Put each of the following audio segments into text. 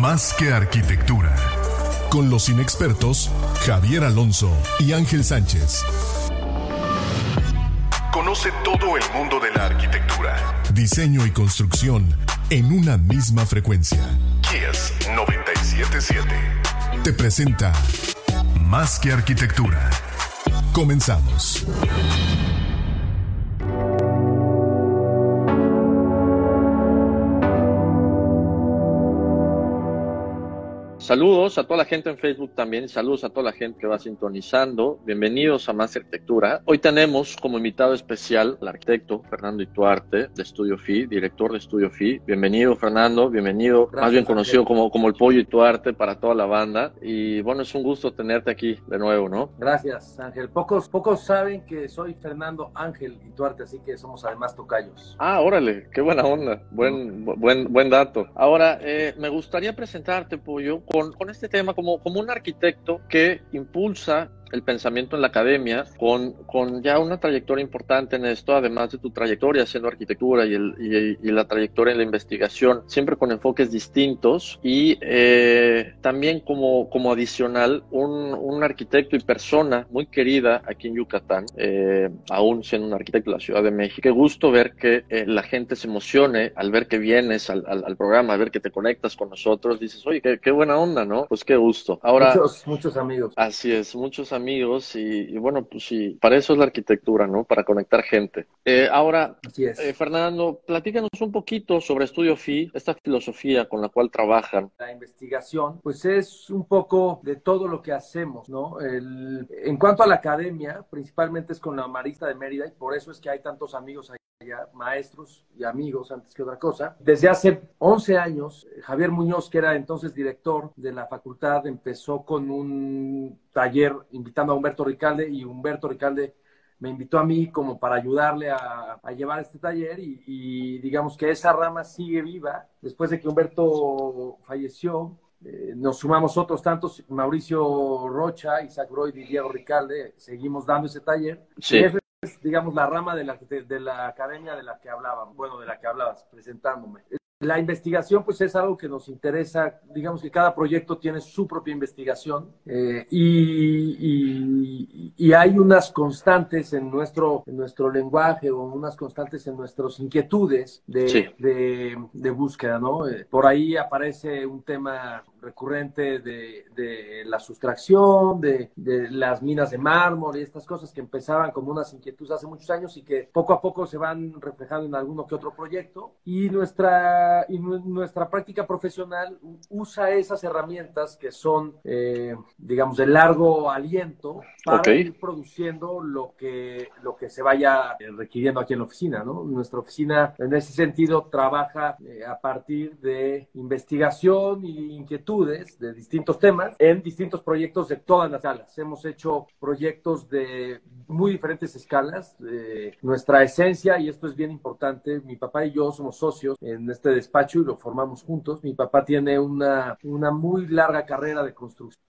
Más que arquitectura. Con los inexpertos Javier Alonso y Ángel Sánchez. Conoce todo el mundo de la arquitectura, diseño y construcción en una misma frecuencia. Kies 977 te presenta Más que arquitectura. Comenzamos. Saludos a toda la gente en Facebook también, saludos a toda la gente que va sintonizando. Bienvenidos a Más Arquitectura. Hoy tenemos como invitado especial al arquitecto Fernando Ituarte de Estudio FI, director de Estudio FI. Bienvenido Fernando, bienvenido, Gracias, más bien conocido como, como el Pollo Ituarte para toda la banda. Y bueno, es un gusto tenerte aquí de nuevo, ¿no? Gracias, Ángel. Pocos, pocos saben que soy Fernando Ángel Ituarte, así que somos además tocayos. Ah, órale, qué buena onda, buen, bu- buen, buen dato. Ahora, eh, me gustaría presentarte, Pollo, con, con este tema como, como un arquitecto que impulsa el pensamiento en la academia con, con ya una trayectoria importante en esto, además de tu trayectoria haciendo arquitectura y, el, y, y la trayectoria en la investigación, siempre con enfoques distintos y eh, también como, como adicional un, un arquitecto y persona muy querida aquí en Yucatán, eh, aún siendo un arquitecto de la Ciudad de México. Qué gusto ver que eh, la gente se emocione al ver que vienes al, al, al programa, al ver que te conectas con nosotros, dices, oye, qué, qué buena onda, ¿no? Pues qué gusto. Ahora, muchos, muchos amigos. Así es, muchos amigos y, y bueno, pues sí, para eso es la arquitectura, ¿no? Para conectar gente. Eh, ahora, Así es. eh, Fernando, platícanos un poquito sobre Estudio FI, esta filosofía con la cual trabajan. La investigación, pues es un poco de todo lo que hacemos, ¿no? El- en cuanto a la academia, principalmente es con la Marista de Mérida y por eso es que hay tantos amigos allá, maestros y amigos antes que otra cosa. Desde hace 11 años, Javier Muñoz, que era entonces director de la facultad, empezó con un taller invitando a Humberto Ricalde y Humberto Ricalde me invitó a mí como para ayudarle a, a llevar este taller y, y digamos que esa rama sigue viva. Después de que Humberto falleció, eh, nos sumamos otros tantos, Mauricio Rocha, Isaac Broyd y Diego Ricalde, seguimos dando ese taller. Sí. Es, digamos, la rama de la, de, de la academia de la que hablaban, bueno, de la que hablabas, presentándome. La investigación, pues es algo que nos interesa, digamos que cada proyecto tiene su propia investigación eh, y, y- y hay unas constantes en nuestro, en nuestro lenguaje o unas constantes en nuestras inquietudes de, Sí. de, de búsqueda, ¿no? Eh, por ahí aparece un tema recurrente de, de la sustracción, de, de las minas de mármol y estas cosas que empezaban como unas inquietudes hace muchos años y que poco a poco se van reflejando en alguno que otro proyecto. Y nuestra, y nu- nuestra práctica profesional usa esas herramientas que son, eh, digamos, de largo aliento para Ok. ir produciendo lo que, lo que se vaya eh, requiriendo aquí en la oficina, ¿no? Nuestra oficina, en ese sentido, trabaja eh, a partir de investigación y de distintos temas en distintos proyectos de todas las escalas. Hemos hecho proyectos de muy diferentes escalas. Eh, nuestra esencia, y esto es bien importante, mi papá y yo somos socios en este despacho y lo formamos juntos. Mi papá tiene una, una muy larga carrera de construcción.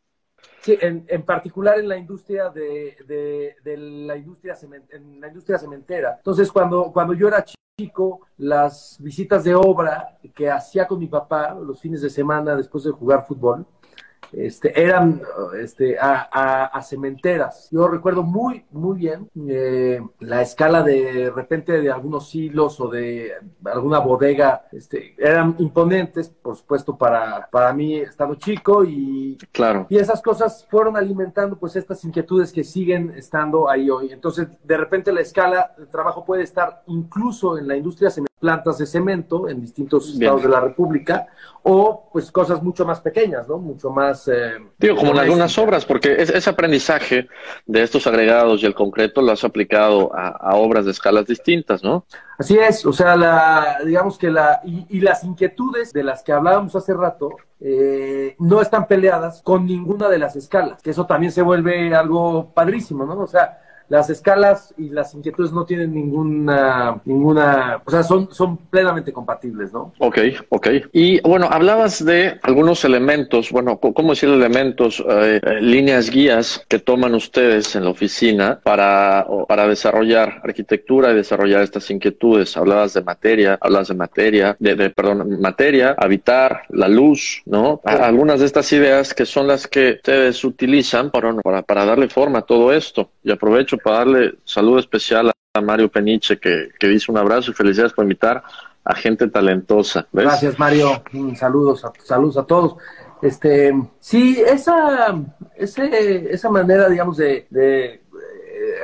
Sí, en, en particular en la industria de, de, de la industria cemen- en la industria cementera. Entonces, cuando, cuando yo era chico, las visitas de obra que hacía con mi papá los fines de semana después de jugar fútbol, este, eran este, a, a, a cementeras. Yo recuerdo muy, muy bien eh, la escala de repente de algunos hilos o de alguna bodega. Este, eran imponentes, por supuesto, para, para mí estando chico y, Claro. y esas cosas fueron alimentando pues estas inquietudes que siguen estando ahí hoy. Entonces, de repente la escala de trabajo puede estar incluso en la industria cementera plantas de cemento en distintos estados de la República, o pues cosas mucho más pequeñas, ¿no? Mucho más... Eh, Digo, como en algunas obras, porque ese aprendizaje de estos agregados y el concreto lo has aplicado a, obras de escalas distintas, ¿no? Así es, o sea, la, digamos que la... Y, las inquietudes de las que hablábamos hace rato eh, no están peleadas con ninguna de las escalas, que eso también se vuelve algo padrísimo, ¿no? O sea, las escalas y las inquietudes no tienen ninguna, ninguna, o sea, son, son plenamente compatibles, ¿no? Ok, ok. Y bueno, hablabas de algunos elementos, bueno, ¿cómo decir elementos, eh, eh, líneas guías que toman ustedes en la oficina para, para desarrollar arquitectura y desarrollar estas inquietudes? Hablabas de materia, hablas de materia, de, perdón, materia, habitar, la luz, ¿no? Algunas de estas ideas que son las que ustedes utilizan para, para, para darle forma a todo esto. Y aprovecho para darle saludo especial a Mario Peniche, que, dice un abrazo y felicidades por invitar a gente talentosa. Gracias, Mario. Saludos a, saludos a todos. Este, sí, esa, ese, esa manera, digamos, de, de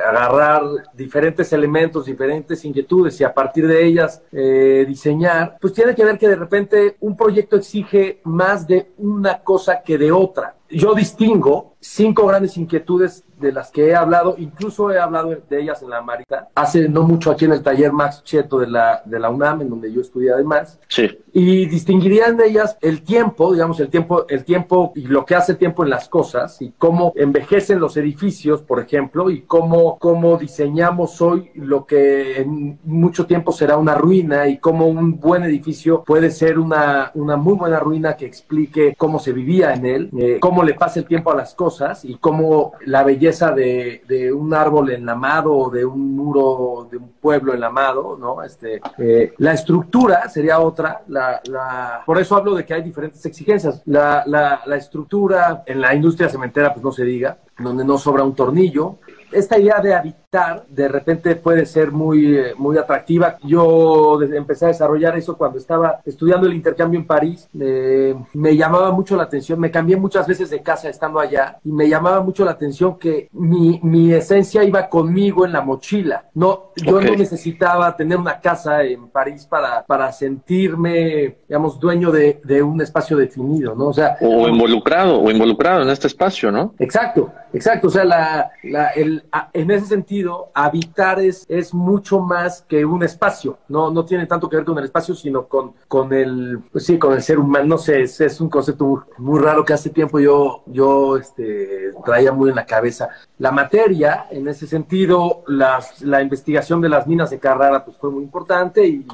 agarrar diferentes elementos, diferentes inquietudes y a partir de ellas eh, diseñar, pues tiene que ver que de repente un proyecto exige más de una cosa que de otra. Yo distingo cinco grandes inquietudes de las que he hablado, incluso he hablado de ellas en la Marita, hace no mucho aquí en el taller Max Cheto de la, de la UNAM, en donde yo estudié además. Sí. Y distinguirían de ellas el tiempo, digamos, el tiempo, el tiempo y lo que hace el tiempo en las cosas, y cómo envejecen los edificios, por ejemplo, y cómo, cómo diseñamos hoy lo que en mucho tiempo será una ruina, y cómo un buen edificio puede ser una, una muy buena ruina que explique cómo se vivía en él, eh, cómo le pasa el tiempo a las cosas y cómo la belleza de, de, un árbol enlamado o de un muro de un pueblo enlamado, ¿no? Este, eh, la estructura sería otra, la, la, por eso hablo de que hay diferentes exigencias. La, la, la estructura en la industria cementera, pues no se diga, donde no sobra un tornillo, esta idea de habitar de repente puede ser muy, eh, muy atractiva. Yo empecé a desarrollar eso cuando estaba estudiando el intercambio en París. me llamaba mucho la atención, me cambié muchas veces de casa estando allá y me llamaba mucho la atención que mi, mi esencia iba conmigo en la mochila. No, yo no necesitaba tener una casa en París para, para sentirme, digamos, dueño de, de un espacio definido, ¿no? O sea, o involucrado, o involucrado en este espacio, ¿no? Exacto, exacto. O sea, la, la, el, en ese sentido, habitar es, es mucho más que un espacio, no, no tiene tanto que ver con el espacio, sino con, con el, pues sí, con el ser humano, no sé, es, es un concepto muy, raro que hace tiempo yo, yo este, traía muy en la cabeza. La materia, en ese sentido, las, la investigación de las minas de Carrara pues fue muy importante y,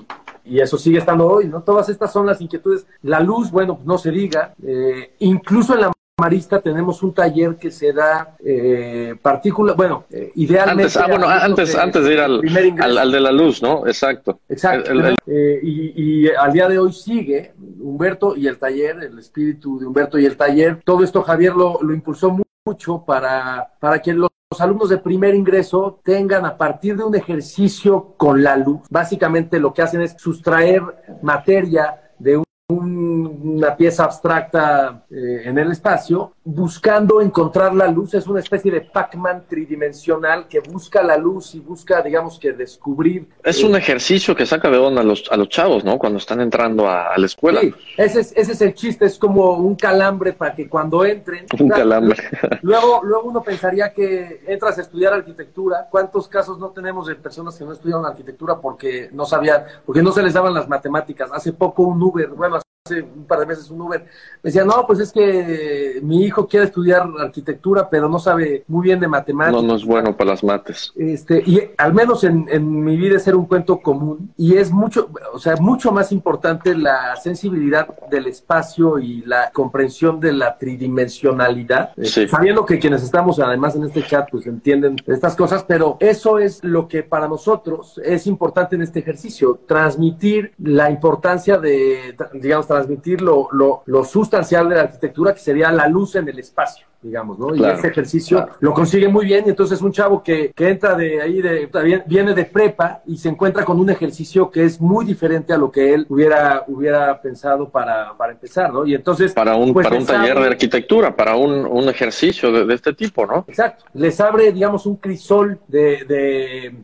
y eso sigue estando hoy, ¿no? Todas estas son las inquietudes. La luz, bueno, pues no se diga, eh, incluso en la Marista tenemos un taller que se da eh, partículas, bueno, eh, idealmente... Antes, ah, bueno, antes, antes de ir al, al, de la luz, ¿no? Exacto. Exacto. Eh, y, y, al día de hoy sigue Humberto y el taller, el espíritu de Humberto y el taller. Todo esto Javier lo, lo impulsó mucho para, para que los alumnos de primer ingreso tengan a partir de un ejercicio con la luz, básicamente lo que hacen es sustraer materia de un una pieza abstracta eh, en el espacio, buscando encontrar la luz. Es una especie de Pac-Man tridimensional que busca la luz y busca, digamos que, descubrir. Es un eh, ejercicio que saca de onda a los, a los chavos, ¿no? Cuando están entrando a, la escuela. Sí, ese es, ese es el chiste, es como un calambre para que cuando entren. Un calambre. Luego, luego uno pensaría que entras a estudiar arquitectura. ¿Cuántos casos no tenemos de personas que no estudiaron arquitectura porque no sabían, porque no se les daban las matemáticas? Hace poco un Uber, bueno, hace un par de meses un Uber, me decía, no, pues es que mi hijo quiere estudiar arquitectura, pero no sabe muy bien de matemáticas. No, no es bueno para las mates. Este, y al menos en, en mi vida es ser un cuento común, y es mucho, o sea, mucho más importante la sensibilidad del espacio y la comprensión de la tridimensionalidad, sí. sabiendo que quienes estamos además en este chat, pues entienden estas cosas, pero eso es lo que para nosotros es importante en este ejercicio, transmitir la importancia de, digamos, transmitir lo, lo, sustancial de la arquitectura, que sería la luz en el espacio digamos, ¿no? y ese ejercicio lo consigue muy bien, y entonces un chavo que, que entra de ahí, de, viene de prepa y se encuentra con un ejercicio que es muy diferente a lo que él hubiera, hubiera pensado para, para empezar, ¿no? Y entonces... Para un, pues, para un taller de arquitectura, para un, un ejercicio de, de, este tipo, ¿no? Exacto, les abre, digamos, un crisol de, de,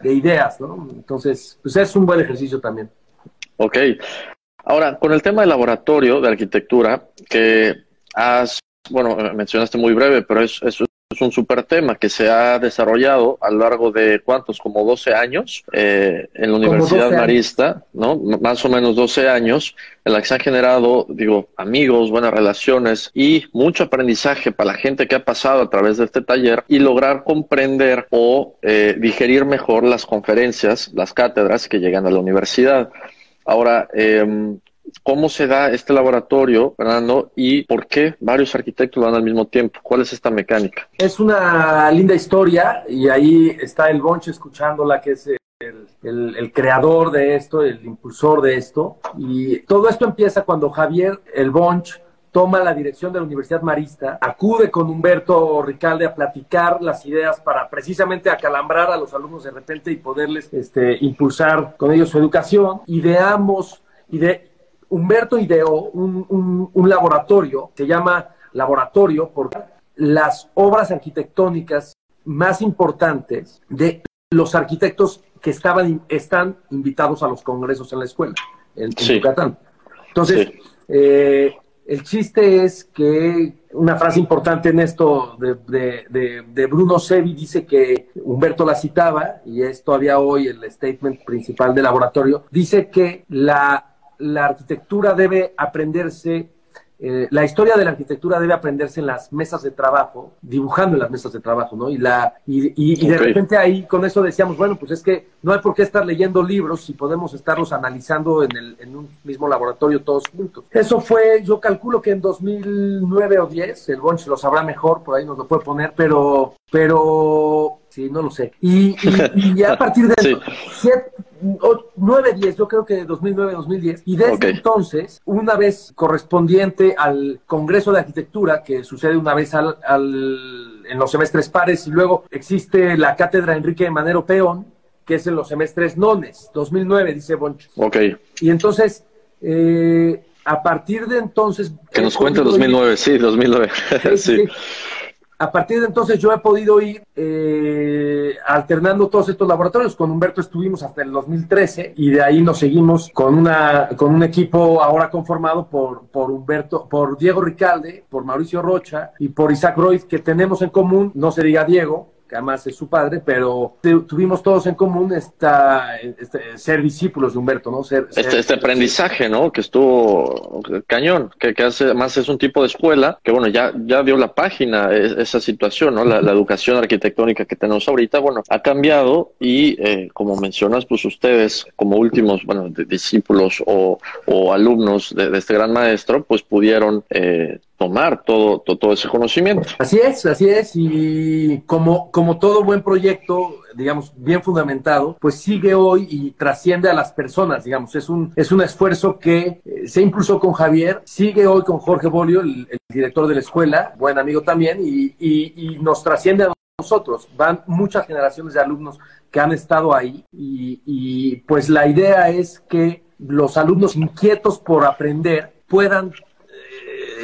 de ideas, ¿no? Entonces, pues es un buen ejercicio también. Ok. Ahora, con el tema del laboratorio de arquitectura, que has, bueno, mencionaste muy breve, pero es, es, un super tema que se ha desarrollado a lo largo de cuántos, como 12 años eh, en la Universidad Marista, ¿no? más o menos 12 años, en la que se han generado, digo, amigos, buenas relaciones y mucho aprendizaje para la gente que ha pasado a través de este taller y lograr comprender o eh, digerir mejor las conferencias, las cátedras que llegan a la universidad. Ahora, eh, ¿cómo se da este laboratorio, Fernando, y por qué varios arquitectos lo dan al mismo tiempo? ¿Cuál es esta mecánica? Es una linda historia y ahí está el Bonche escuchándola, que es el, el, creador de esto, el impulsor de esto. Y todo esto empieza cuando Javier, el Bonch, toma la dirección de la Universidad Marista, acude con Humberto Ricalde a platicar las ideas para precisamente acalambrar a los alumnos de repente y poderles este, impulsar con ellos su educación. Ideamos, ide, Humberto ideó un, un, laboratorio que se llama Laboratorio por las obras arquitectónicas más importantes de los arquitectos que estaban, están invitados a los congresos en la escuela, en, Yucatán. Entonces, eh, el chiste es que una frase importante en esto de, Bruno Sevi dice que Humberto la citaba, y es todavía hoy el statement principal del laboratorio, dice que la, la arquitectura debe aprenderse eh, la historia de la arquitectura debe aprenderse en las mesas de trabajo, dibujando en las mesas de trabajo, ¿no? Y, la, y, y, de repente ahí con eso decíamos, bueno, pues es que no hay por qué estar leyendo libros si podemos estarlos analizando en, el, en un mismo laboratorio todos juntos. Eso fue, yo calculo que en 2009 o 10, el Bonch lo sabrá mejor, por ahí nos lo puede poner, pero, pero sí, no lo sé. Y, y, a partir de sí. 9, 10, yo creo que 2009, 2010. Y desde entonces, una vez correspondiente al Congreso de Arquitectura, que sucede una vez al, en los semestres pares, y luego existe la cátedra Enrique Manero Peón, que es en los semestres nones, 2009, dice Bonch. Ok. Y entonces, eh, a partir de entonces... Que nos cuente 2009, sí, 2009. sí. A partir de entonces yo he podido ir eh, alternando todos estos laboratorios. Con Humberto estuvimos hasta el 2013 y de ahí nos seguimos con una con un equipo ahora conformado por, por Humberto, por Diego Ricalde, por Mauricio Rocha y por Isaac Royce, que tenemos en común, no se diga Diego, que además es su padre, pero tuvimos todos en común esta, este, ser discípulos de Humberto, ¿no? Ser, este, este aprendizaje, ¿no? Que estuvo cañón, que, que hace, además es un tipo de escuela que, bueno, ya, ya dio la página esa situación, ¿no? La, educación arquitectónica que tenemos ahorita, bueno, ha cambiado y, eh, como mencionas, pues ustedes, como últimos, bueno, discípulos o, o alumnos de, este gran maestro, pues pudieron eh, tomar todo, todo, ese conocimiento. Así es, así es, y como, como todo buen proyecto, digamos, bien fundamentado, pues sigue hoy y trasciende a las personas, digamos, es un, es un esfuerzo que eh, se impulsó con Javier, sigue hoy con Jorge Bolio, el, director de la escuela, buen amigo también, y, y, nos trasciende a nosotros, van muchas generaciones de alumnos que han estado ahí, y, y pues la idea es que los alumnos inquietos por aprender puedan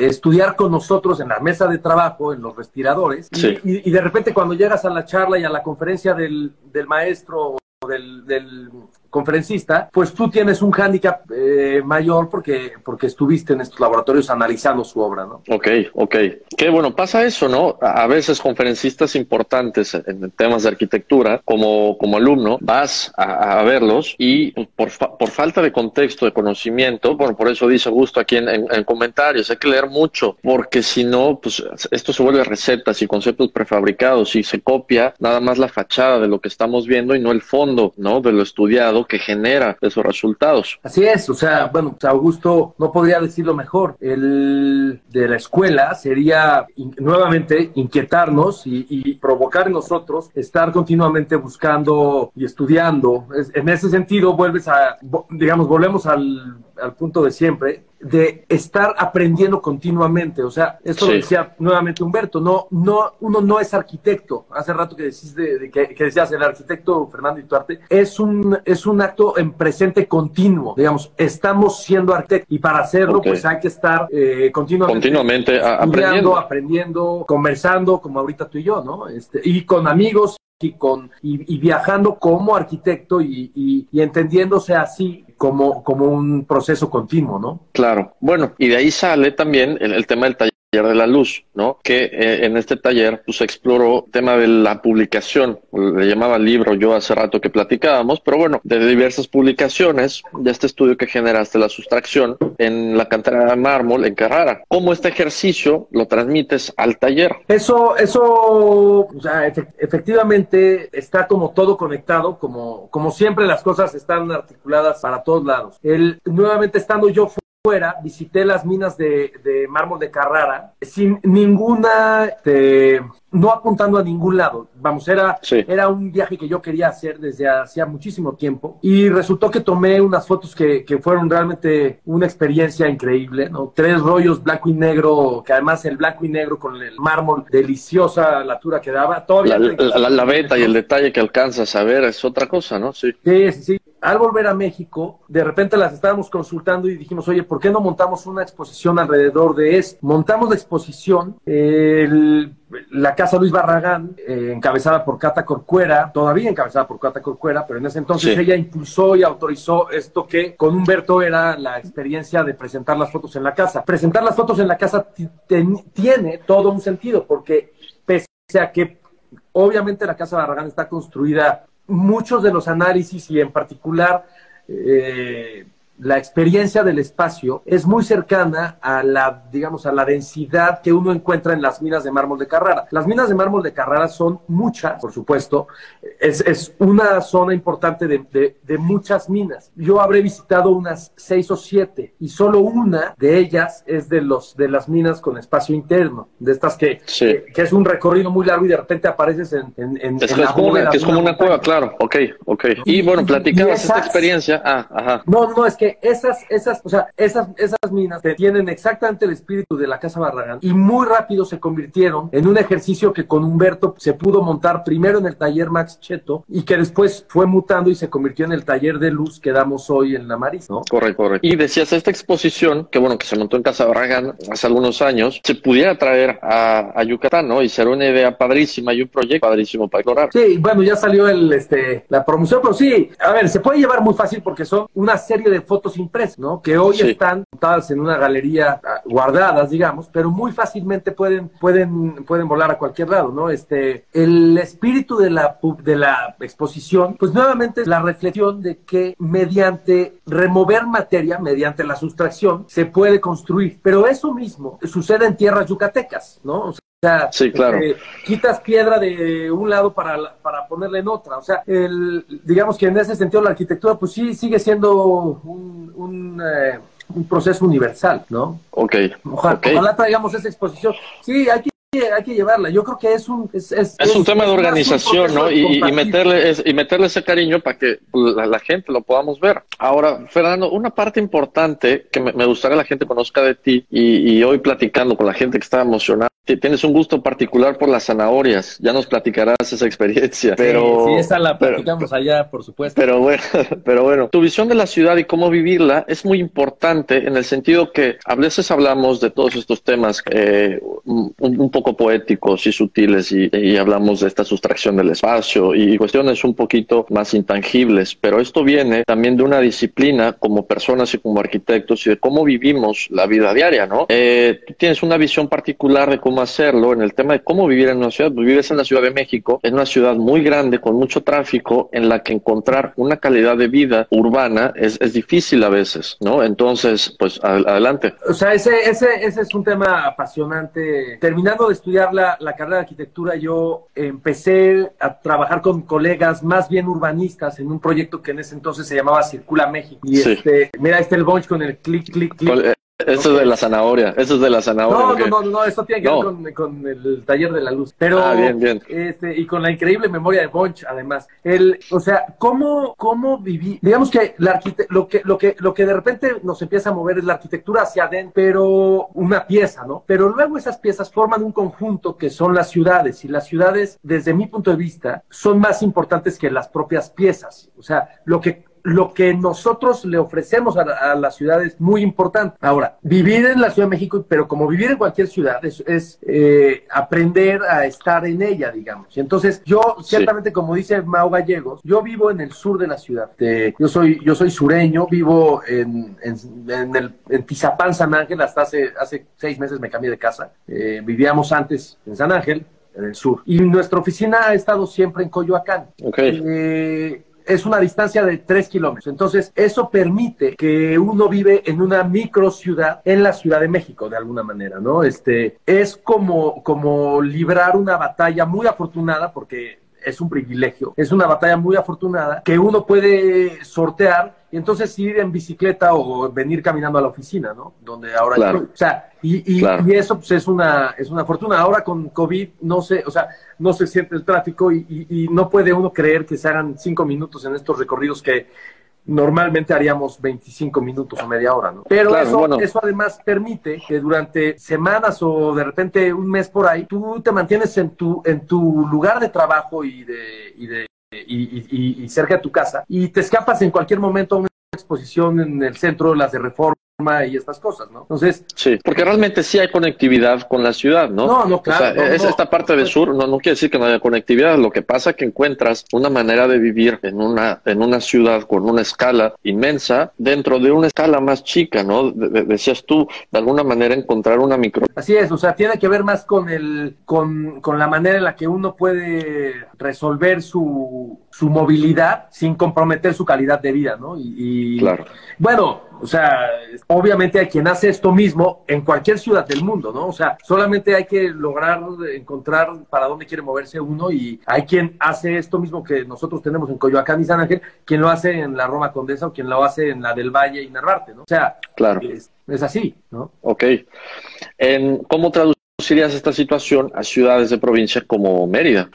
estudiar con nosotros en la mesa de trabajo, en los respiradores, y, de repente cuando llegas a la charla y a la conferencia del, del maestro o del, del conferencista, pues tú tienes un hándicap eh, mayor porque, porque estuviste en estos laboratorios analizando su obra, ¿no? Ok, ok. Qué bueno, pasa eso, ¿no? A veces conferencistas importantes en temas de arquitectura, como, como alumno, vas a, verlos y por, por falta de contexto, de conocimiento, bueno, por eso dice Gusto aquí en, en, comentarios, hay que leer mucho, porque si no, pues esto se vuelve recetas y conceptos prefabricados y se copia nada más la fachada de lo que estamos viendo y no el fondo, ¿no? De lo estudiado que genera esos resultados. Así es, o sea, bueno, Augusto no podría decirlo mejor. El de la escuela sería nuevamente inquietarnos y, provocar en nosotros estar continuamente buscando y estudiando. en ese sentido, vuelves a, digamos, volvemos al, al punto de siempre, de estar aprendiendo continuamente. O sea, esto lo decía nuevamente Humberto, no, no, uno no es arquitecto. Hace rato que decís de, que, decías el arquitecto Fernando Ituarte, es un, es un acto en presente continuo. Digamos, estamos siendo arquitectos y para hacerlo, pues hay que estar eh, continuamente, continuamente aprendiendo. aprendiendo, conversando, como ahorita tú y yo, ¿no? Este, y con amigos y, con, y, viajando como arquitecto y, entendiéndose así como, como un proceso continuo, ¿no? Claro. Bueno, y de ahí sale también el tema del taller de la luz, ¿no? Que eh, en este taller pues exploró el tema de la publicación, le llamaba libro yo hace rato que platicábamos, pero bueno, de diversas publicaciones de este estudio que generaste la sustracción en la cantera de mármol en Carrara. ¿Cómo este ejercicio lo transmites al taller? Eso, eso, o sea, efectivamente está como todo conectado, como, como siempre las cosas están articuladas para todos lados. El, nuevamente estando yo fuera, visité las minas de, mármol de Carrara sin ninguna, este, no apuntando a ningún lado. Vamos, era, era un viaje que yo quería hacer desde hacía muchísimo tiempo y resultó que tomé unas fotos que, fueron realmente una experiencia increíble, ¿no? Tres rollos blanco y negro, que además el blanco y negro con el mármol, deliciosa la altura que daba. Todavía la, la, beta y el detalle que alcanzas a ver es otra cosa, ¿no? Sí. Sí, sí, sí al volver a México, de repente las estábamos consultando y dijimos, oye, ¿por qué no montamos una exposición alrededor de esto? Montamos la exposición, la Casa Luis Barragán, eh, encabezada por Cata Corcuera, todavía encabezada por Cata Corcuera, pero en ese entonces ella impulsó y autorizó esto que con Humberto era la experiencia de presentar las fotos en la casa. Presentar las fotos en la casa tiene todo un sentido, porque pese a que obviamente la Casa Barragán está construida muchos de los análisis y en particular eh, la experiencia del espacio es muy cercana a la, digamos, a la densidad que uno encuentra en las minas de mármol de Carrara. Las minas de mármol de Carrara son muchas, por supuesto, es, es una zona importante de, de, muchas minas. Yo habré visitado unas seis o siete y solo una de ellas es de los de las minas con espacio interno, de estas que, que, es un recorrido muy largo y de repente apareces en, en, es, como una, que es como una cueva, claro, ok, ok. Y bueno, platicabas esta experiencia, ah, ajá. No, no, es que esas, esas, o sea, esas, esas minas tienen exactamente el espíritu de la Casa Barragán y muy rápido se convirtieron en un ejercicio que con Humberto se pudo montar primero en el taller Max Cheto y que después fue mutando y se convirtió en el taller de luz que damos hoy en la Maris, ¿no? Correcto, correcto. Y decías, esta exposición, que bueno, que se montó en Casa Barragán hace algunos años, se pudiera traer a, Yucatán, ¿no? Y ser una idea padrísima y un proyecto padrísimo para explorar. Sí, bueno, ya salió el, este, la promoción, pero sí, a ver, se puede llevar muy fácil porque son una serie de fotos impresos, ¿no? Que hoy están montadas en una galería ah, guardadas, digamos, pero muy fácilmente pueden, pueden, pueden volar a cualquier lado, ¿no? Este, el espíritu de la, de la exposición, pues nuevamente es la reflexión de que mediante remover materia, mediante la sustracción, se puede construir. Pero eso mismo sucede en tierras yucatecas, ¿no? O sea, sí, claro. Este, quitas piedra de un lado para, para ponerla en otra. O sea, el, digamos que en ese sentido la arquitectura, pues sí, sigue siendo un, un, eh, un proceso universal, ¿no? Ok. Ojalá, okay. ojalá traigamos esa exposición. Sí, hay que hay que llevarla. Yo creo que es un... Es, es, un tema de organización, ¿no? Y, meterle, y meterle ese cariño para que la, gente lo podamos ver. Ahora, Fernando, una parte importante que me, gustaría que la gente conozca de ti y, hoy platicando con la gente que está emocionada, tienes un gusto particular por las zanahorias. Ya nos platicarás esa experiencia. Pero, sí, esa la platicamos allá, por supuesto. Pero bueno, pero bueno, tu visión de la ciudad y cómo vivirla es muy importante en el sentido que a veces hablamos de todos estos temas eh, un poco poéticos y sutiles y, hablamos de esta sustracción del espacio y cuestiones un poquito más intangibles, pero esto viene también de una disciplina como personas y como arquitectos y de cómo vivimos la vida diaria, ¿no? Eh, tú tienes una visión particular de cómo hacerlo en el tema de cómo vivir en una ciudad. Pues vives en la Ciudad de México, es una ciudad muy grande con mucho tráfico en la que encontrar una calidad de vida urbana es, es difícil a veces, ¿no? Entonces, pues adelante. O sea, ese, ese, ese es un tema apasionante. Terminando de estudiar la, carrera de arquitectura, yo empecé a trabajar con colegas más bien urbanistas en un proyecto que en ese entonces se llamaba Circula México. Y este, mira, este el bunch con el clic, clic, clic. Eso es de la zanahoria, eso es de la zanahoria. No, no, no, no, esto tiene que ver con, el taller de la luz. Pero, ah, bien, bien. Este, y con la increíble memoria de Bunch, además. El, o sea, cómo, cómo viví, digamos que la lo que, lo que, lo que de repente nos empieza a mover es la arquitectura hacia adentro, pero una pieza, ¿no? Pero luego esas piezas forman un conjunto que son las ciudades, y las ciudades, desde mi punto de vista, son más importantes que las propias piezas. O sea, lo que lo que nosotros le ofrecemos a la, ciudad es muy importante. Ahora, vivir en la Ciudad de México, pero como vivir en cualquier ciudad, es, eh, aprender a estar en ella, digamos. Y entonces, yo, ciertamente, como dice Mau Gallegos, yo vivo en el sur de la ciudad. yo, soy, yo soy sureño, vivo en, en, el, en Tizapán, San Ángel, hasta hace, hace seis meses me cambié de casa. Eh, vivíamos antes en San Ángel, en el sur. Y nuestra oficina ha estado siempre en Coyoacán. Eh, es una distancia de tres kilómetros. Entonces, eso permite que uno vive en una micro ciudad en la Ciudad de México, de alguna manera, ¿no? Este, es como, como librar una batalla muy afortunada, porque es un privilegio, es una batalla muy afortunada que uno puede sortear y entonces ir en bicicleta o venir caminando a la oficina, ¿no? Donde ahora claro. O sea, y, y, eso pues, es una es una fortuna. Ahora con COVID no sé, o sea, no se siente el tráfico y, y no puede uno creer que se hagan cinco minutos en estos recorridos que normalmente haríamos 25 minutos o media hora, ¿no? Pero eso, eso además permite que durante semanas o de repente un mes por ahí, tú te mantienes en tu, en tu lugar de trabajo y de, y de y, cerca de tu casa y te escapas en cualquier momento a una exposición en el centro, las de reforma y estas cosas, ¿no? Entonces... Sí, porque realmente sí hay conectividad con la ciudad, ¿no? No, no, claro. es esta parte del sur, no, no quiere decir que no haya conectividad, lo que pasa es que encuentras una manera de vivir en una, en una ciudad con una escala inmensa dentro de una escala más chica, ¿no? decías tú, de alguna manera encontrar una micro... Así es, o sea, tiene que ver más con, el, con, con la manera en la que uno puede resolver su, su movilidad sin comprometer su calidad de vida, ¿no? Y, claro. bueno, o sea, obviamente hay quien hace esto mismo en cualquier ciudad del mundo, ¿no? O sea, solamente hay que lograr encontrar para dónde quiere moverse uno y hay quien hace esto mismo que nosotros tenemos en Coyoacán y San Ángel, quien lo hace en la Roma Condesa o quien lo hace en la del Valle y Narvarte, ¿no? O sea, claro. es, así, ¿no? Ok. ¿Cómo traducirías esta situación a ciudades de provincia como Mérida?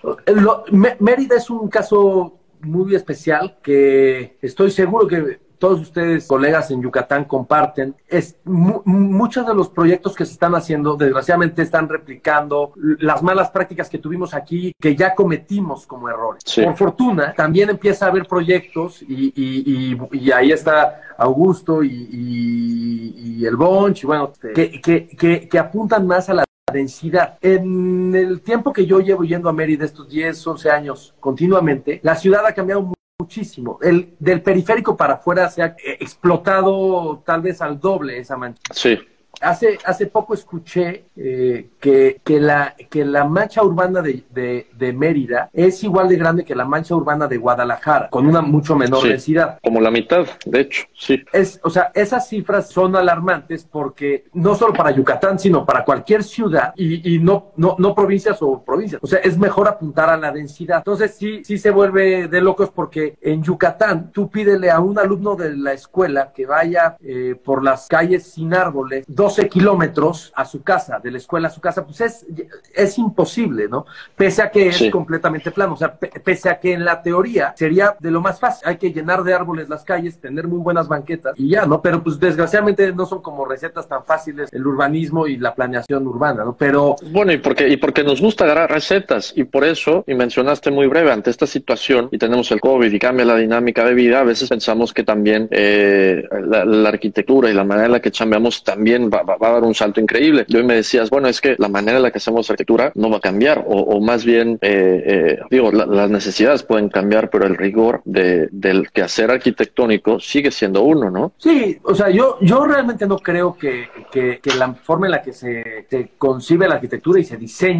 Mérida es un caso muy especial que estoy seguro que todos ustedes, colegas en Yucatán, comparten. Es, muchos de los proyectos que se están haciendo, desgraciadamente, están replicando las malas prácticas que tuvimos aquí, que ya cometimos como errores. Por fortuna, también empieza a haber proyectos y, y, ahí está Augusto y, el Bonch, y bueno, que, que, que apuntan más a la densidad. En el tiempo que yo llevo yendo a Mérida, estos 10, 11 años continuamente, la ciudad ha cambiado muchísimo. El, del periférico para afuera se ha explotado tal vez al doble esa mancha. Sí. Hace, hace poco escuché eh, que, que, la, que la mancha urbana de, de, Mérida es igual de grande que la mancha urbana de Guadalajara, con una mucho menor densidad. Como la mitad, de hecho, sí. Es, o sea, esas cifras son alarmantes porque no solo para Yucatán, sino para cualquier ciudad y, y no, no, no provincias o provincias. O sea, es mejor apuntar a la densidad. Entonces, sí, sí se vuelve de locos porque en Yucatán tú pídele a un alumno de la escuela que vaya eh, por las calles sin árboles, 12 kilómetros a su casa, de la escuela a su casa, pues es, es imposible, ¿no? Pese a que es completamente plano, o sea, pese a que en la teoría sería de lo más fácil, hay que llenar de árboles las calles, tener muy buenas banquetas y ya, ¿no? Pero pues desgraciadamente no son como recetas tan fáciles el urbanismo y la planeación urbana, ¿no? Pero... Bueno, y porque, y porque nos gusta agarrar recetas y por eso, y mencionaste muy breve, ante esta situación y tenemos el COVID y cambia la dinámica de vida, a veces pensamos que también eh, la, arquitectura y la manera en la que chambeamos también va, va, a dar un salto increíble. Y hoy me decías, bueno, es que la manera en la que hacemos arquitectura no va a cambiar, o, más bien, eh, eh, digo, las necesidades pueden cambiar, pero el rigor de, del quehacer arquitectónico sigue siendo uno, ¿no? Sí, o sea, yo, yo realmente no creo que, que, la forma en la que se, concibe la arquitectura y se diseña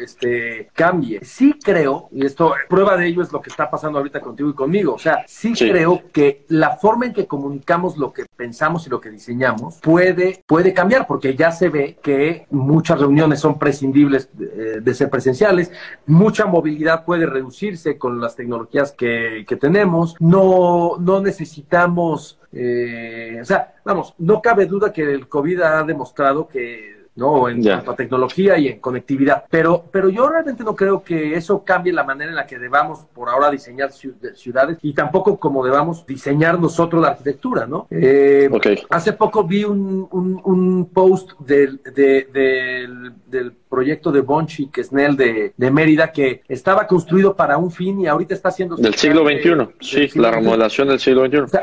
este, cambie. Sí creo, y esto, prueba de ello es lo que está pasando ahorita contigo y conmigo, o sea, sí, sí. creo que la forma en que comunicamos lo que pensamos y lo que diseñamos puede, puede cambiar, porque ya se ve que muchas reuniones son prescindibles de, de ser presenciales, mucha movilidad puede reducirse con las tecnologías que, que tenemos, no, no necesitamos, eh, o sea, vamos, no cabe duda que el COVID ha demostrado que ¿no? En cuanto a tecnología y en conectividad. Pero, pero yo realmente no creo que eso cambie la manera en la que debamos por ahora diseñar ciudades y tampoco como debamos diseñar nosotros la arquitectura, ¿no? Eh, hace poco vi un, un, post del, del, proyecto de Bonchi, que es Nel de, de, Mérida, que estaba construido para un fin y ahorita está haciendo... Del siglo XXI, sí, la remodelación del siglo XXI.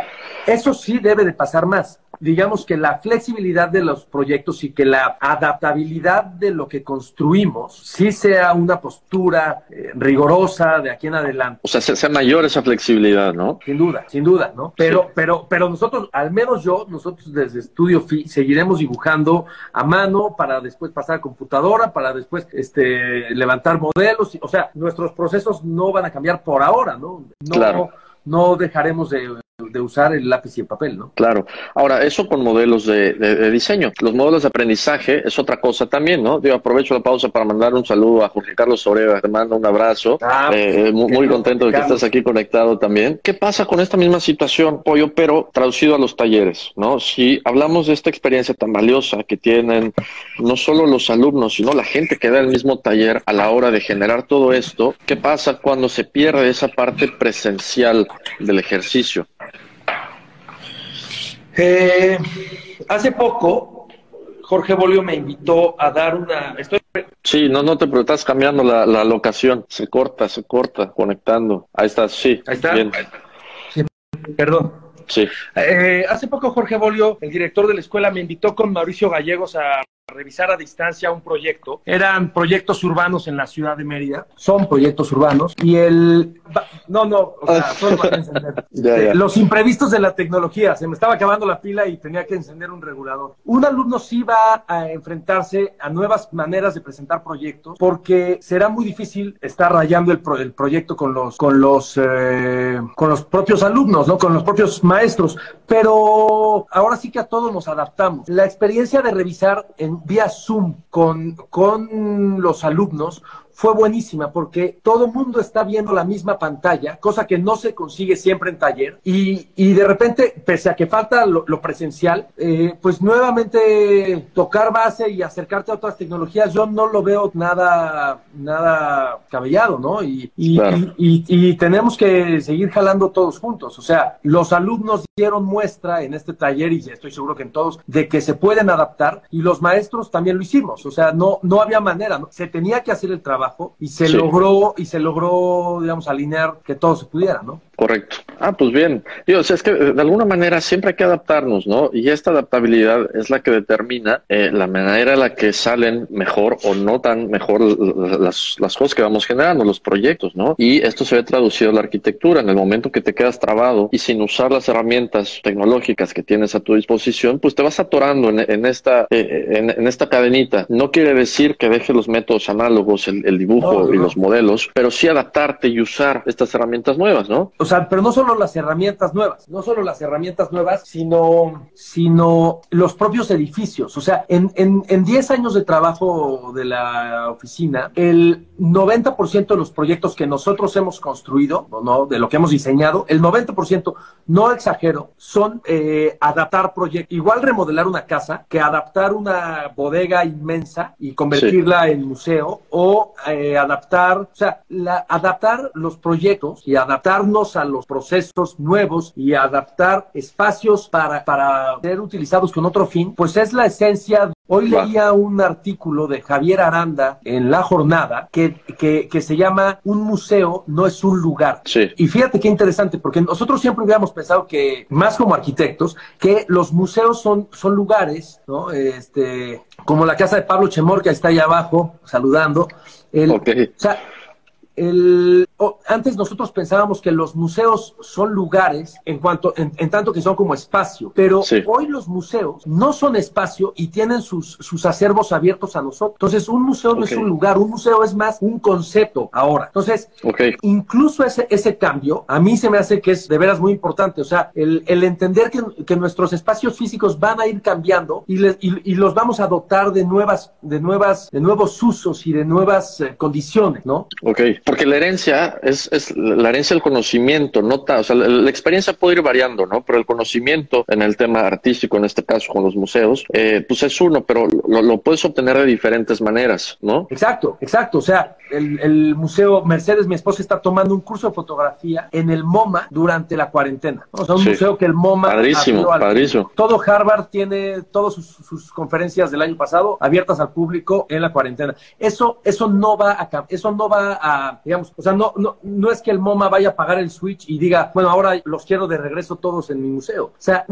eso sí debe de pasar más digamos que la flexibilidad de los proyectos y que la adaptabilidad de lo que construimos sí sea una postura eh, rigorosa de aquí en adelante. O sea, sea, mayor esa flexibilidad, ¿no? Sin duda, sin duda, ¿no? Pero, pero, pero nosotros, al menos yo, nosotros desde Estudio FI seguiremos dibujando a mano para después pasar a computadora, para después este, levantar modelos. O sea, nuestros procesos no van a cambiar por ahora, ¿no? No, claro. no dejaremos de de usar el lápiz y el papel, ¿no? Claro. Ahora, eso con modelos de, diseño. Los modelos de aprendizaje es otra cosa también, ¿no? Yo aprovecho la pausa para mandar un saludo a Jorge Carlos Soreva, te mando un abrazo. Ah, eh, muy, contento de que estás aquí conectado también. ¿Qué pasa con esta misma situación, Pollo, pero traducido a los talleres, ¿no? Si hablamos de esta experiencia tan valiosa que tienen no solo los alumnos, sino la gente que da el mismo taller a la hora de generar todo esto, ¿qué pasa cuando se pierde esa parte presencial del ejercicio? Eh, hace poco, Jorge Bolio me invitó a dar una... Estoy... Sí, no, no te pero estás cambiando la, locación. Se corta, se corta, conectando. Ahí estás, sí. Ahí está. perdón. Sí. Eh, hace poco Jorge Bolio, el director de la escuela, me invitó con Mauricio Gallegos a revisar a distancia un proyecto. Eran proyectos urbanos en la ciudad de Mérida. Son proyectos urbanos. Y el... No, no, o sea, solo para encender. Los imprevistos de la tecnología. Se me estaba acabando la pila y tenía que encender un regulador. Un alumno sí va a enfrentarse a nuevas maneras de presentar proyectos porque será muy difícil estar rayando el, el proyecto con los, con, los, eh, con los propios alumnos, ¿no? Con los propios maestros. Pero ahora sí que a todos nos adaptamos. La experiencia de revisar en vía Zoom con, con los alumnos fue buenísima porque todo el mundo está viendo la misma pantalla, cosa que no se consigue siempre en taller. Y, y de repente, pese a que falta lo, presencial, eh, pues nuevamente tocar base y acercarte a otras tecnologías, yo no lo veo nada, nada cabellado, ¿no? Y, y, y, tenemos que seguir jalando todos juntos. O sea, los alumnos dieron muestra en este taller y estoy seguro que en todos, de que se pueden adaptar y los maestros también lo hicimos. O sea, no, no había manera, ¿no? se tenía que hacer el trabajo y se logró y se logró, digamos, alinear que todo se pudiera, ¿no? Correcto. Ah, pues bien. Digo, o sea, es que de alguna manera siempre hay que adaptarnos, ¿no? Y esta adaptabilidad es la que determina eh, la manera en la que salen mejor o no tan mejor las, las cosas que vamos generando, los proyectos, ¿no? Y esto se ve traducido a la arquitectura. En el momento que te quedas trabado y sin usar las herramientas tecnológicas que tienes a tu disposición, pues te vas atorando en, en esta, eh, en, esta cadenita. No quiere decir que deje los métodos análogos, el, el dibujo y los modelos, pero sí adaptarte y usar estas herramientas nuevas, ¿no? O sea, pero no solo las herramientas nuevas, no solo las herramientas nuevas, sino, sino los propios edificios. O sea, en, en, en 10 años de trabajo de la oficina, el 90% de los proyectos que nosotros hemos construido, ¿no? de lo que hemos diseñado, el 90%, no exagero, son eh, adaptar proyectos. Igual remodelar una casa que adaptar una bodega inmensa y convertirla en museo o eh, adaptar, o sea, la, adaptar los proyectos y adaptarnos a los procesos nuevos y adaptar espacios para, para ser utilizados con otro fin, pues es la esencia Hoy leía un artículo de Javier Aranda en La Jornada que, que, se llama Un museo no es un lugar. Y fíjate qué interesante, porque nosotros siempre hubiéramos pensado que, más como arquitectos, que los museos son, son lugares, ¿no? Este, como la casa de Pablo Chemor, que está ahí abajo, saludando. El, O sea, el, antes nosotros pensábamos que los museos son lugares en cuanto, en, tanto que son como espacio, pero hoy los museos no son espacio y tienen sus, sus acervos abiertos a nosotros. Entonces, un museo no es un lugar, un museo es más un concepto ahora. Entonces, incluso ese, ese cambio a mí se me hace que es de veras muy importante. O sea, el, el entender que, que, nuestros espacios físicos van a ir cambiando y, y, los vamos a dotar de nuevas, de nuevas, de nuevos usos y de nuevas eh, condiciones, ¿no? Ok. Porque la herencia es, es la herencia del conocimiento, no o sea, la, experiencia puede ir variando, ¿no? Pero el conocimiento en el tema artístico, en este caso con los museos, eh, pues es uno, pero lo, lo, puedes obtener de diferentes maneras, ¿no? Exacto, exacto. O sea, el, el, museo Mercedes, mi esposa, está tomando un curso de fotografía en el MoMA durante la cuarentena. O sea, un museo que el MoMA. Padrísimo, padrísimo. Todo Harvard tiene todas sus, sus, conferencias del año pasado abiertas al público en la cuarentena. Eso, eso no va a, eso no va a, digamos, o sea, no, no, no es que el MoMA vaya a pagar el switch y diga, bueno, ahora los quiero de regreso todos en mi museo. O sea,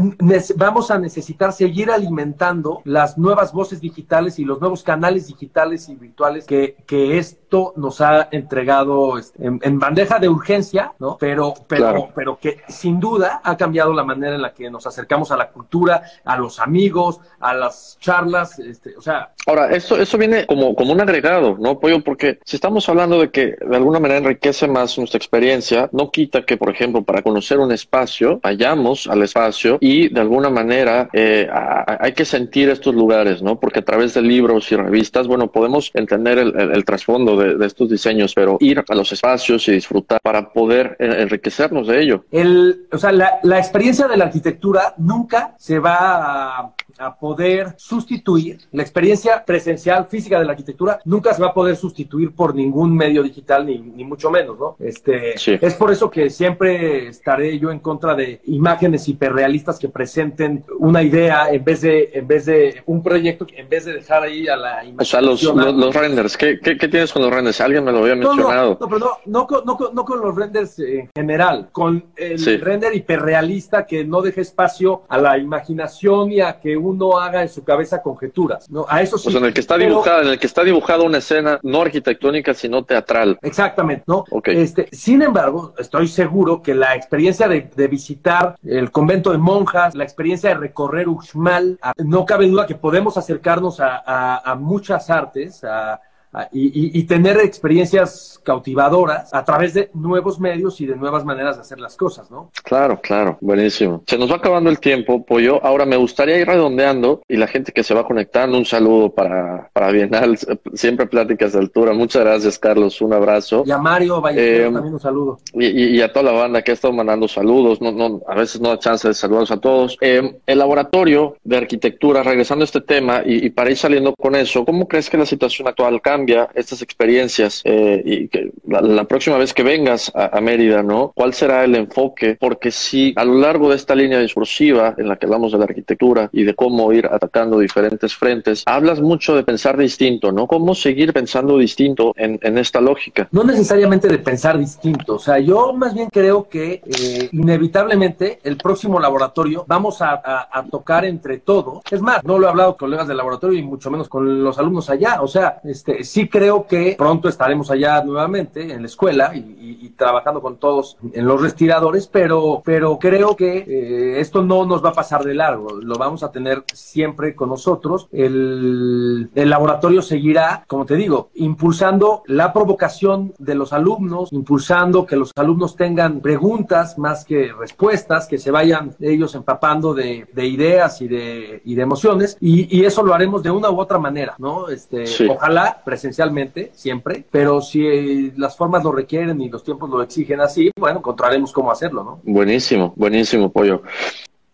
vamos a necesitar seguir alimentando las nuevas voces digitales y los nuevos canales digitales y virtuales que, que esto nos ha entregado este, en, bandeja de urgencia, ¿no? Pero, pero, pero que sin duda ha cambiado la manera en la que nos acercamos a la cultura, a los amigos, a las charlas, este, o sea. Ahora, esto, eso viene como, como un agregado, ¿no, Pollo? Porque si estamos hablando de que de alguna manera enriquece más nuestra experiencia, no quita que, por ejemplo, para conocer un espacio, vayamos al espacio y de alguna manera eh, hay que sentir estos lugares, ¿no? Porque a través de libros y revistas, bueno, podemos entender el, trasfondo de, estos diseños, pero ir a los espacios y disfrutar para poder enriquecernos de ello. El, o sea, la, la experiencia de la arquitectura nunca se va a a poder sustituir la experiencia presencial física de la arquitectura nunca se va a poder sustituir por ningún medio digital ni, ni mucho menos no este es por eso que siempre estaré yo en contra de imágenes hiperrealistas que presenten una idea en vez de en vez de un proyecto en vez de dejar ahí a la imaginación o sea los, los, renders ¿Qué, ¿Qué, tienes con los renders alguien me lo había mencionado no, no, pero no, no, no, con los renders en general con el render hiperrealista que no deje espacio a la imaginación y a que uno haga en su cabeza conjeturas, ¿no? A eso sí. Pues en el que está dibujada, en el que está dibujada una escena no arquitectónica, sino teatral. Exactamente, ¿no? Este, sin embargo, estoy seguro que la experiencia de, visitar el convento de monjas, la experiencia de recorrer Uxmal, no cabe duda que podemos acercarnos a muchas artes, a Ah, y, tener experiencias cautivadoras a través de nuevos medios y de nuevas maneras de hacer las cosas, ¿no? Claro, claro, buenísimo. Se nos va acabando el tiempo, Pollo. Ahora me gustaría ir redondeando y la gente que se va conectando, un saludo para, para Bienal, siempre pláticas de altura. Muchas gracias, Carlos, un abrazo. Y a Mario Vallejero eh, también un saludo. Y, a toda la banda que ha estado mandando saludos, no, no, a veces no da chance de saludarlos a todos. Eh, el laboratorio de arquitectura, regresando a este tema y, y para ir saliendo con eso, ¿cómo crees que la situación actual cambia? Estas experiencias eh, y que la, próxima vez que vengas a, Mérida, ¿no? ¿Cuál será el enfoque? Porque si a lo largo de esta línea discursiva en la que hablamos de la arquitectura y de cómo ir atacando diferentes frentes, hablas mucho de pensar distinto, ¿no? ¿Cómo seguir pensando distinto en, esta lógica? No necesariamente de pensar distinto, o sea, yo más bien creo que eh, inevitablemente el próximo laboratorio vamos a, tocar entre todos. Es más, no lo he hablado con colegas del laboratorio y mucho menos con los alumnos allá, o sea, este, sí creo que pronto estaremos allá nuevamente en la escuela y, trabajando con todos en los respiradores, pero, pero creo que eh, esto no nos va a pasar de largo, lo vamos a tener siempre con nosotros. El, el laboratorio seguirá, como te digo, impulsando la provocación de los alumnos, impulsando que los alumnos tengan preguntas más que respuestas, que se vayan ellos empapando de, de ideas y de, y de emociones, y, y, eso lo haremos de una u otra manera, ¿no? Este, Ojalá presencialmente, siempre, pero si eh, las formas lo requieren y los tiempos lo exigen así, bueno, encontraremos cómo hacerlo, ¿no? Buenísimo, buenísimo, Pollo.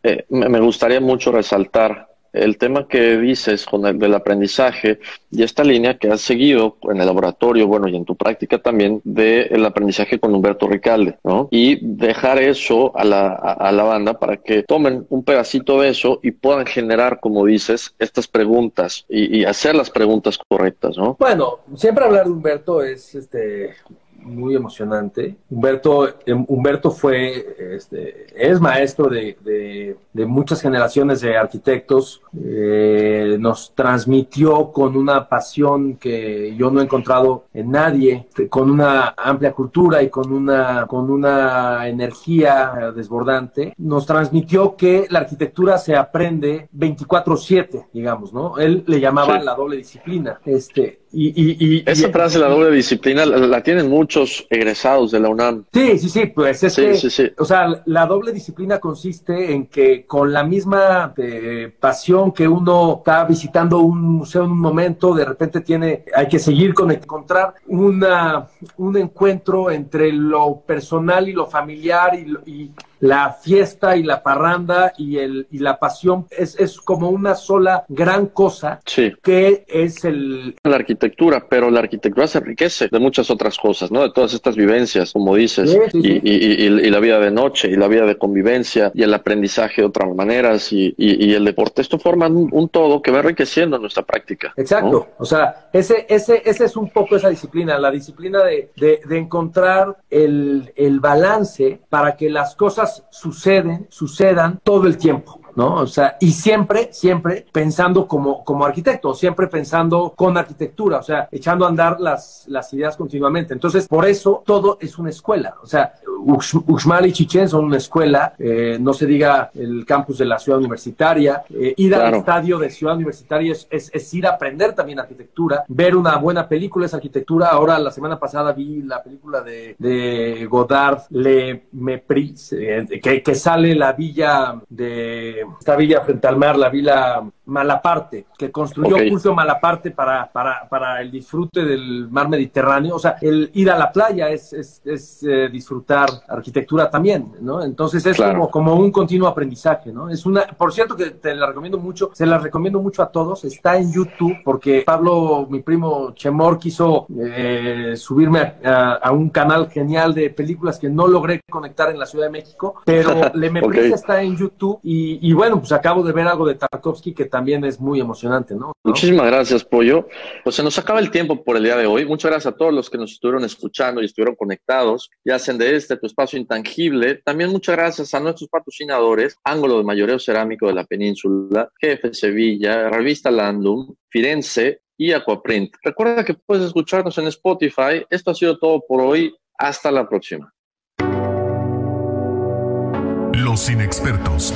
Eh, me gustaría mucho resaltar el tema que dices con el del aprendizaje y esta línea que has seguido en el laboratorio, bueno, y en tu práctica también, del aprendizaje con Humberto Ricalde, ¿no? Y dejar eso a la, a, la banda para que tomen un pedacito de eso y puedan generar, como dices, estas preguntas y, y hacer las preguntas correctas, ¿no? Bueno, siempre hablar de Humberto es este muy emocionante. Humberto, em, Humberto fue, este, es maestro de, de, muchas generaciones de arquitectos, eh, nos transmitió con una pasión que yo no he encontrado en nadie, con una amplia cultura y con una, con una energía desbordante, nos transmitió que la arquitectura se aprende 24/7, digamos, ¿no? Él le llamaba la doble disciplina. Este, y, y, Esa frase, la doble disciplina, la, tienen mucho muchos egresados de la UNAM. Sí, sí, sí, pues es que, o sea, la doble disciplina consiste en que con la misma eh, pasión que uno está visitando un museo en un momento, de repente tiene, hay que seguir con encontrar una, un encuentro entre lo personal y lo familiar y, y la fiesta y la parranda y, el, y la pasión es, es como una sola gran cosa que es el... La arquitectura, pero la arquitectura se enriquece de muchas otras cosas, ¿no? De todas estas vivencias, como dices, y, y, y, la vida de noche y la vida de convivencia y el aprendizaje de otras maneras y, el deporte. Esto forma un, todo que va enriqueciendo nuestra práctica. Exacto. O sea, ese, ese, ese es un poco esa disciplina, la disciplina de, de, de encontrar el, el balance para que las cosas suceden, sucedan todo el tiempo. ¿no? O sea, y siempre, siempre pensando como, como arquitecto, siempre pensando con arquitectura, o sea, echando a andar las, las ideas continuamente. Entonces, por eso todo es una escuela. O sea, Uxmal y Chichen son una escuela, eh, no se diga el campus de la ciudad universitaria, eh, ir al estadio de ciudad universitaria es, es, ir a aprender también arquitectura, ver una buena película es arquitectura. Ahora, la semana pasada vi la película de, de Godard, Le Mépris, eh, que, que sale la villa de esta villa frente al mar, la villa Malaparte, que construyó okay. Malaparte para, para, para, el disfrute del mar Mediterráneo. O sea, el ir a la playa es, es, es eh, disfrutar arquitectura también, ¿no? Entonces es como, como un continuo aprendizaje, ¿no? Es una, por cierto que te la recomiendo mucho, se la recomiendo mucho a todos, está en YouTube, porque Pablo, mi primo Chemor, quiso eh, subirme a, a, un canal genial de películas que no logré conectar en la Ciudad de México, pero Le okay. está en YouTube y, y, bueno, pues acabo de ver algo de Tarkovsky que también es muy emocionante, ¿no? Muchísimas gracias, Pollo. Pues se nos acaba el tiempo por el día de hoy. Muchas gracias a todos los que nos estuvieron escuchando y estuvieron conectados y hacen de este tu espacio intangible. También muchas gracias a nuestros patrocinadores, Ángulo de Mayoreo Cerámico de la Península, Jefe Sevilla, Revista Landum, Firenze y Aquaprint. Recuerda que puedes escucharnos en Spotify. Esto ha sido todo por hoy. Hasta la próxima. Los inexpertos,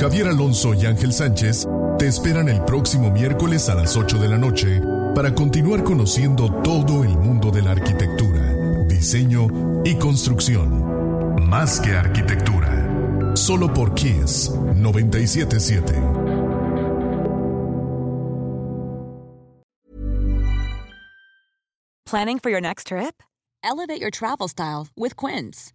Javier Alonso y Ángel Sánchez te esperan el próximo miércoles a las 8 de la noche para continuar conociendo todo el mundo de la arquitectura, diseño y construcción. Más que arquitectura. Solo por Kiss 977. Planning for your next trip? Elevate your travel style with Quince.